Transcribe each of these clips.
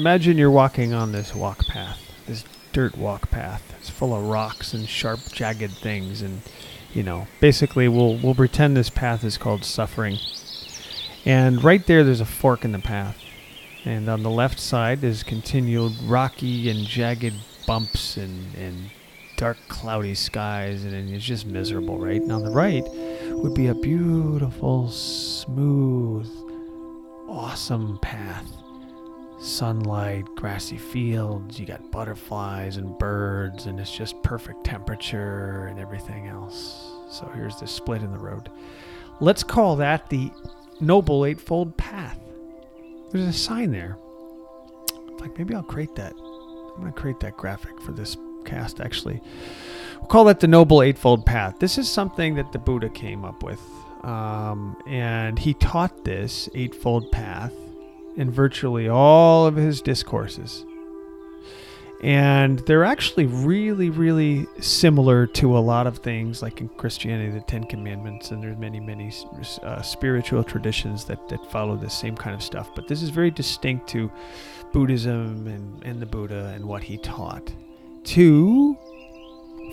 imagine you're walking on this walk path, this dirt walk path. It's full of rocks and sharp, jagged things, and you know, basically, we'll we'll pretend this path is called suffering. And right there, there's a fork in the path, and on the left side is continued rocky and jagged bumps and and dark, cloudy skies, and it's just miserable, right? And on the right would be a beautiful, smooth, awesome path sunlight, grassy fields, you got butterflies and birds, and it's just perfect temperature and everything else. So here's this split in the road. Let's call that the Noble Eightfold Path. There's a sign there. Like maybe I'll create that. I'm going to create that graphic for this cast actually. We'll call that the Noble Eightfold Path. This is something that the Buddha came up with. Um, and he taught this Eightfold Path in virtually all of his discourses. And they're actually really, really similar to a lot of things, like in Christianity, the Ten Commandments, and there's many, many uh, spiritual traditions that, that follow this same kind of stuff. But this is very distinct to Buddhism and, and the Buddha and what he taught. To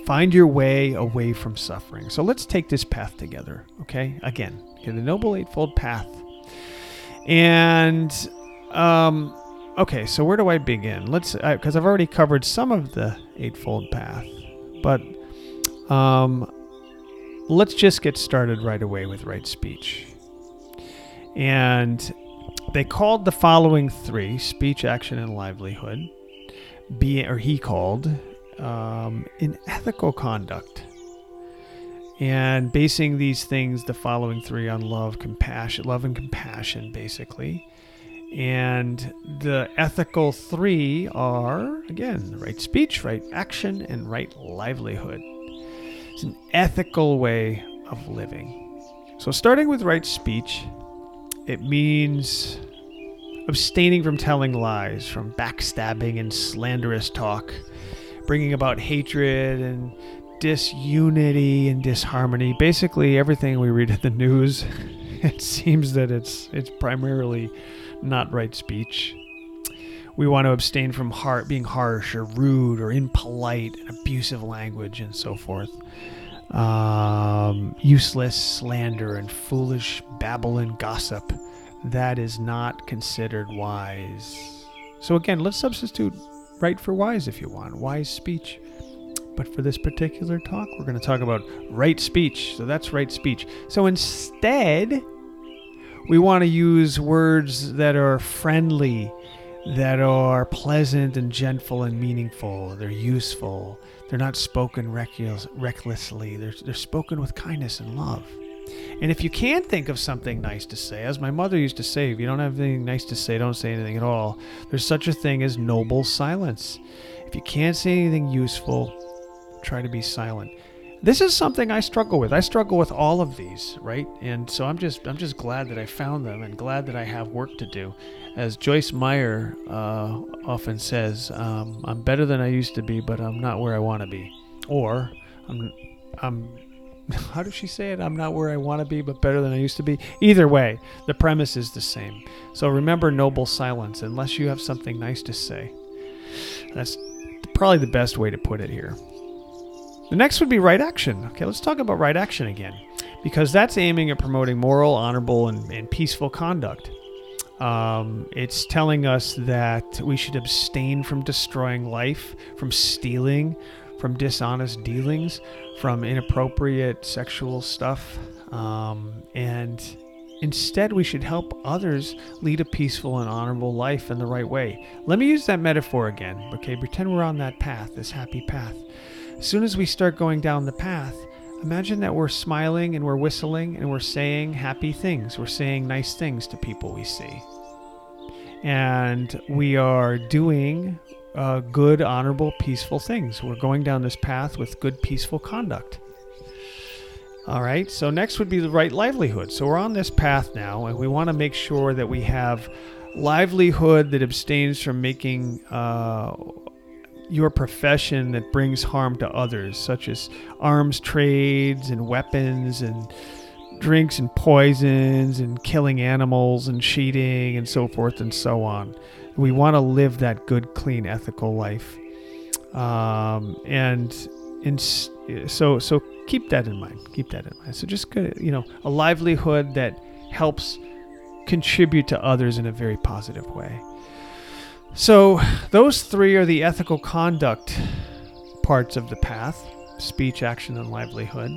find your way away from suffering. So let's take this path together, okay? Again, okay, the Noble Eightfold Path and um, okay, so where do I begin? Let's because I've already covered some of the eightfold path, but um, let's just get started right away with right speech. And they called the following three speech, action, and livelihood. Be or he called um, in ethical conduct and basing these things, the following three, on love, compassion, love and compassion, basically. And the ethical three are, again, right speech, right action, and right livelihood. It's an ethical way of living. So, starting with right speech, it means abstaining from telling lies, from backstabbing and slanderous talk, bringing about hatred and disunity and disharmony. Basically, everything we read in the news, it seems that it's it's primarily not right speech. We want to abstain from har- being harsh or rude or impolite and abusive language and so forth. Um, useless slander and foolish babble and gossip. That is not considered wise. So, again, let's substitute right for wise if you want. Wise speech. But for this particular talk, we're going to talk about right speech. So that's right speech. So instead, we want to use words that are friendly, that are pleasant and gentle and meaningful. They're useful. They're not spoken recklessly. They're, they're spoken with kindness and love. And if you can't think of something nice to say, as my mother used to say, if you don't have anything nice to say, don't say anything at all. There's such a thing as noble silence. If you can't say anything useful, try to be silent. This is something I struggle with. I struggle with all of these, right? And so I'm just I'm just glad that I found them and glad that I have work to do. As Joyce Meyer uh, often says, um, I'm better than I used to be, but I'm not where I want to be. Or I'm I'm how does she say it? I'm not where I want to be, but better than I used to be. Either way, the premise is the same. So remember noble silence unless you have something nice to say. That's probably the best way to put it here. The next would be right action. Okay, let's talk about right action again, because that's aiming at promoting moral, honorable, and, and peaceful conduct. Um, it's telling us that we should abstain from destroying life, from stealing, from dishonest dealings, from inappropriate sexual stuff, um, and instead we should help others lead a peaceful and honorable life in the right way. Let me use that metaphor again. Okay, pretend we're on that path, this happy path. As soon as we start going down the path, imagine that we're smiling and we're whistling and we're saying happy things. We're saying nice things to people we see. And we are doing uh, good, honorable, peaceful things. We're going down this path with good, peaceful conduct. All right, so next would be the right livelihood. So we're on this path now, and we want to make sure that we have livelihood that abstains from making uh, your profession that brings harm to others, such as arms trades and weapons and drinks and poisons and killing animals and cheating and so forth and so on. We want to live that good, clean, ethical life. Um, and in, so so keep that in mind. Keep that in mind. So just good, you know, a livelihood that helps contribute to others in a very positive way. So those three are the ethical conduct parts of the path: speech, action, and livelihood.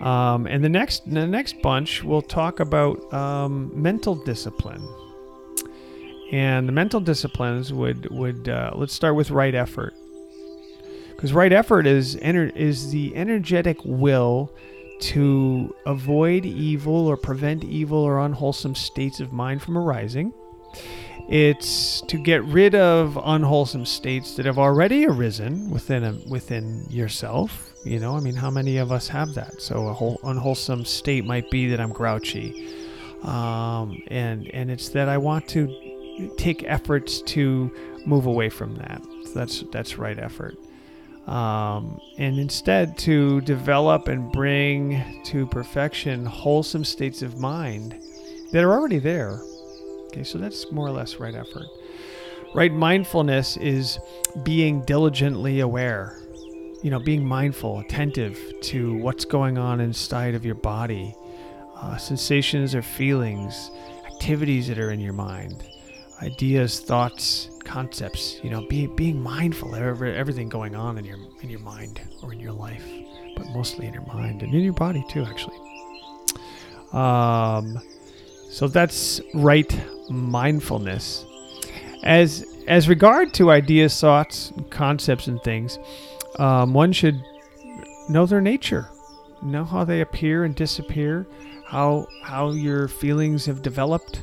Um, and the next the next bunch we'll talk about um, mental discipline. And the mental disciplines would would uh, let's start with right effort because right effort is ener- is the energetic will to avoid evil or prevent evil or unwholesome states of mind from arising. It's to get rid of unwholesome states that have already arisen within a, within yourself. You know, I mean, how many of us have that? So a whole unwholesome state might be that I'm grouchy, um, and and it's that I want to take efforts to move away from that. So that's that's right effort um, and instead to develop and bring to perfection wholesome states of mind that are already there. Okay, so that's more or less right effort. Right mindfulness is being diligently aware, you know, being mindful, attentive to what's going on inside of your body, uh, sensations or feelings, activities that are in your mind, ideas, thoughts, concepts. You know, be, being mindful of everything going on in your in your mind or in your life, but mostly in your mind and in your body too, actually. Um, so that's right mindfulness. As as regard to ideas, thoughts, concepts, and things, um, one should know their nature, know how they appear and disappear, how how your feelings have developed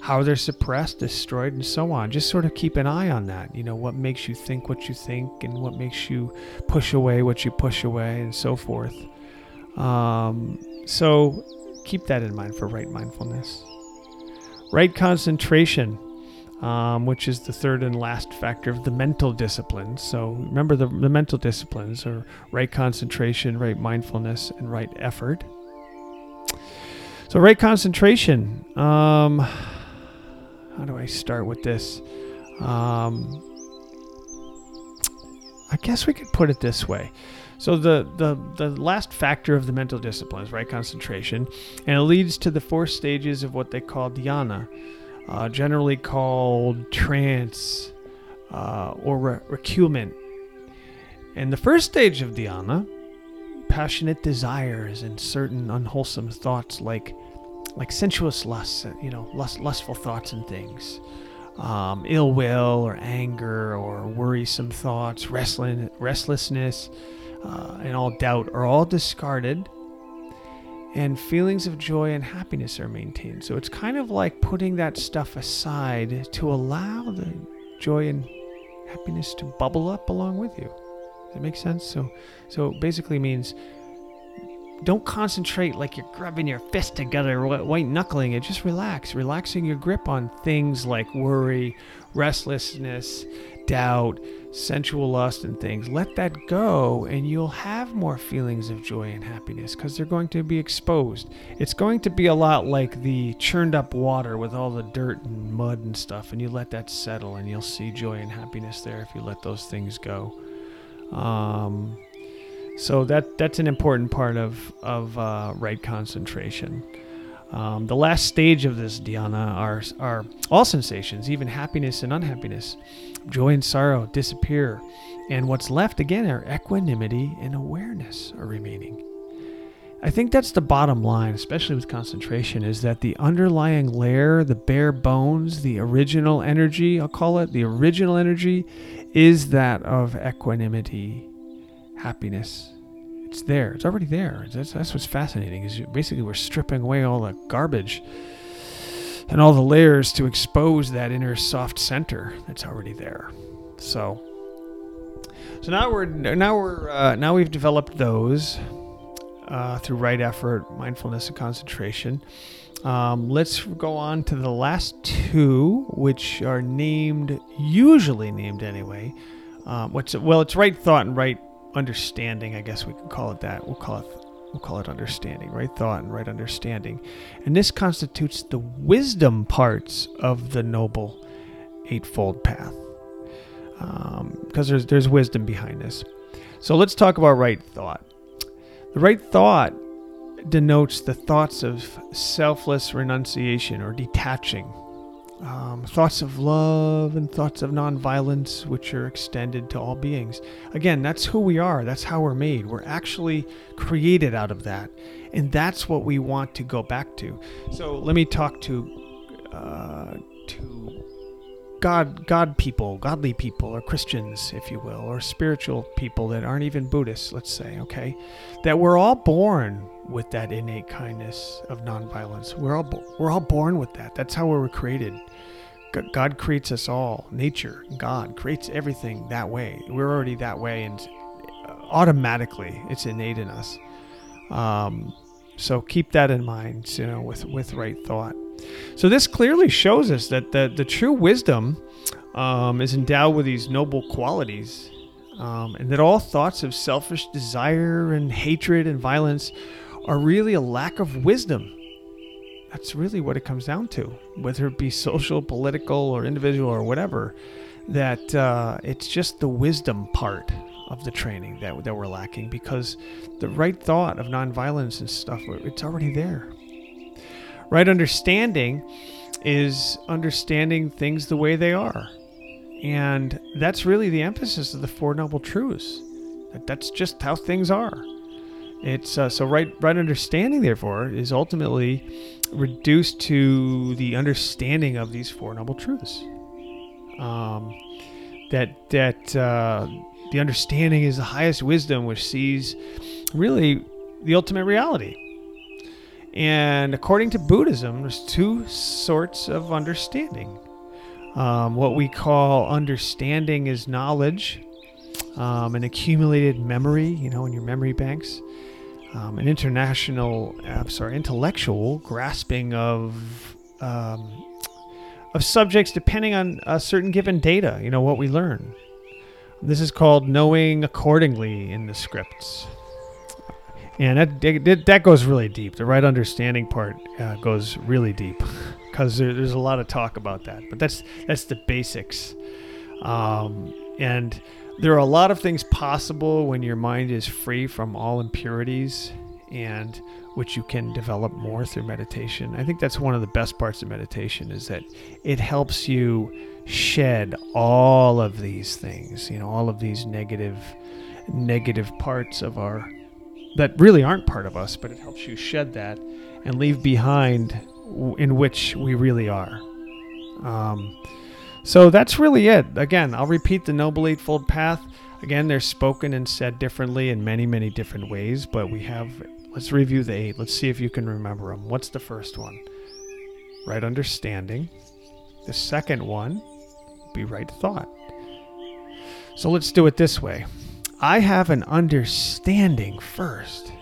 how they're suppressed, destroyed, and so on. Just sort of keep an eye on that. You know, what makes you think what you think and what makes you push away what you push away and so forth. Um, so keep that in mind for right mindfulness. Right concentration, um, which is the third and last factor of the mental disciplines. So remember the, the mental disciplines are right concentration, right mindfulness, and right effort. So, right concentration. Um, how do I start with this? Um, I guess we could put it this way. So the, the the last factor of the mental discipline is right concentration, and it leads to the four stages of what they call dhyana, uh, generally called trance uh, or re- recuement. And the first stage of dhyana, passionate desires and certain unwholesome thoughts like like sensuous lusts, you know, lust, lustful thoughts and things, um, ill will or anger or worrisome thoughts, restless, restlessness, uh, and all doubt are all discarded, and feelings of joy and happiness are maintained. So it's kind of like putting that stuff aside to allow the joy and happiness to bubble up along with you. Does that make sense? So, so basically means don't concentrate like you're grabbing your fist together, white knuckling it. Just relax, relaxing your grip on things like worry, restlessness, doubt, sensual lust, and things. Let that go, and you'll have more feelings of joy and happiness because they're going to be exposed. It's going to be a lot like the churned up water with all the dirt and mud and stuff, and you let that settle, and you'll see joy and happiness there if you let those things go. Um, so that that's an important part of of uh, right concentration. Um, the last stage of this dhyana are are all sensations, even happiness and unhappiness, joy and sorrow disappear, and what's left again are equanimity and awareness are remaining. I think that's the bottom line, especially with concentration, is that the underlying layer, the bare bones, the original energy, I'll call it the original energy, is that of equanimity happiness. It's there. It's already there. That's, that's what's fascinating. Is basically we're stripping away all the garbage and all the layers to expose that inner soft center that's already there. So, so now we're now we're uh, now we've developed those uh, through right effort, mindfulness, and concentration. Um, let's go on to the last two, which are named, usually named anyway. Um, what's well, it's right thought and right understanding, I guess we could call it that. We'll call it we'll call it understanding, right thought and right understanding. And this constitutes the wisdom parts of the Noble Eightfold Path. Because um, there's, there's wisdom behind this. So let's talk about right thought. The right thought denotes the thoughts of selfless renunciation or detaching um, thoughts of love and thoughts of nonviolence, which are extended to all beings. Again, that's who we are. That's how we're made. We're actually created out of that, and that's what we want to go back to. So let me talk to uh, to God, God people, godly people, or Christians, if you will, or spiritual people that aren't even Buddhists. Let's say, okay, that we're all born with that innate kindness of nonviolence. We're all we're all born with that. That's how we were created. God creates us all. Nature, God creates everything that way. We're already that way, and uh, automatically it's innate in us. Um, so keep that in mind, you know, with with right thought. So this clearly shows us that the the true wisdom um, is endowed with these noble qualities, um, and that all thoughts of selfish desire and hatred and violence are really a lack of wisdom that's really what it comes down to, whether it be social, political, or individual, or whatever. That uh, it's just the wisdom part of the training that, that we're lacking because the right thought of nonviolence and stuff, it's already there. Right understanding is understanding things the way they are. And that's really the emphasis of the Four Noble Truths. That that's just how things are. It's uh, so right right understanding therefore is ultimately reduced to the understanding of these four noble truths. Um, that that uh, the understanding is the highest wisdom, which sees really the ultimate reality. And according to Buddhism, there's two sorts of understanding. Um, what we call understanding is knowledge, um, an accumulated memory, you know, in your memory banks um, an international, I'm sorry, intellectual grasping of um, of subjects depending on a certain given data. You know what we learn. This is called knowing accordingly in the scripts, and that that goes really deep. The right understanding part uh, goes really deep because there, there's a lot of talk about that. But that's that's the basics, um, and there are a lot of things possible when your mind is free from all impurities and which you can develop more through meditation. I think that's one of the best parts of meditation is that it helps you shed all of these things, you know, all of these negative negative parts of our that really aren't part of us, but it helps you shed that and leave behind in which we really are. Um, so that's really it. Again, I'll repeat the Noble Eightfold Path. Again, they're spoken and said differently in many, many different ways, but we have, let's review the eight. Let's see if you can remember them. What's the first one? Right understanding. The second one, be right thought. So let's do it this way. I have an understanding first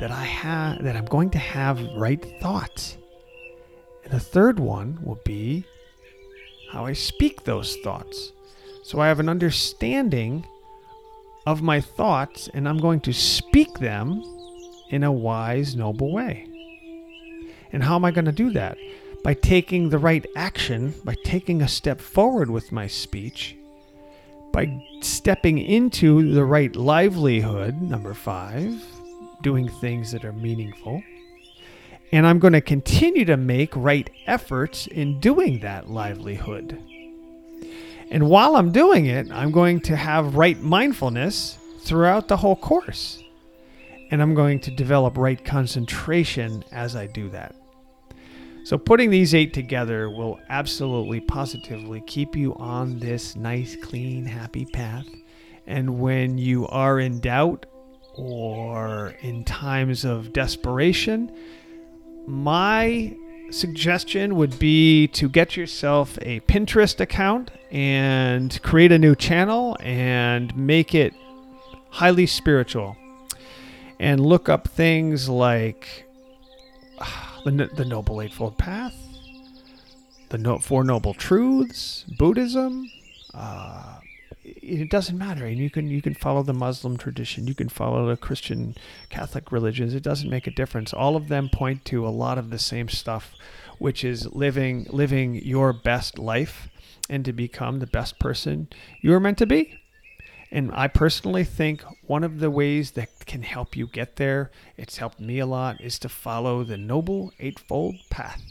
that I have that I'm going to have right thoughts. And the third one will be how I speak those thoughts. So I have an understanding of my thoughts, and I'm going to speak them in a wise, noble way. And how am I going to do that? By taking the right action, by taking a step forward with my speech, by stepping into the right livelihood, number five, doing things that are meaningful. And I'm going to continue to make right efforts in doing that livelihood. And while I'm doing it, I'm going to have right mindfulness throughout the whole course. And I'm going to develop right concentration as I do that. So, putting these eight together will absolutely, positively keep you on this nice, clean, happy path. And when you are in doubt or in times of desperation, my suggestion would be to get yourself a Pinterest account and create a new channel and make it highly spiritual. And look up things like the, the Noble Eightfold Path, the no, Four Noble Truths, Buddhism, uh, it doesn't matter and you can you can follow the muslim tradition you can follow the christian catholic religions it doesn't make a difference all of them point to a lot of the same stuff which is living living your best life and to become the best person you're meant to be and I personally think one of the ways that can help you get there, it's helped me a lot, is to follow the Noble Eightfold Path.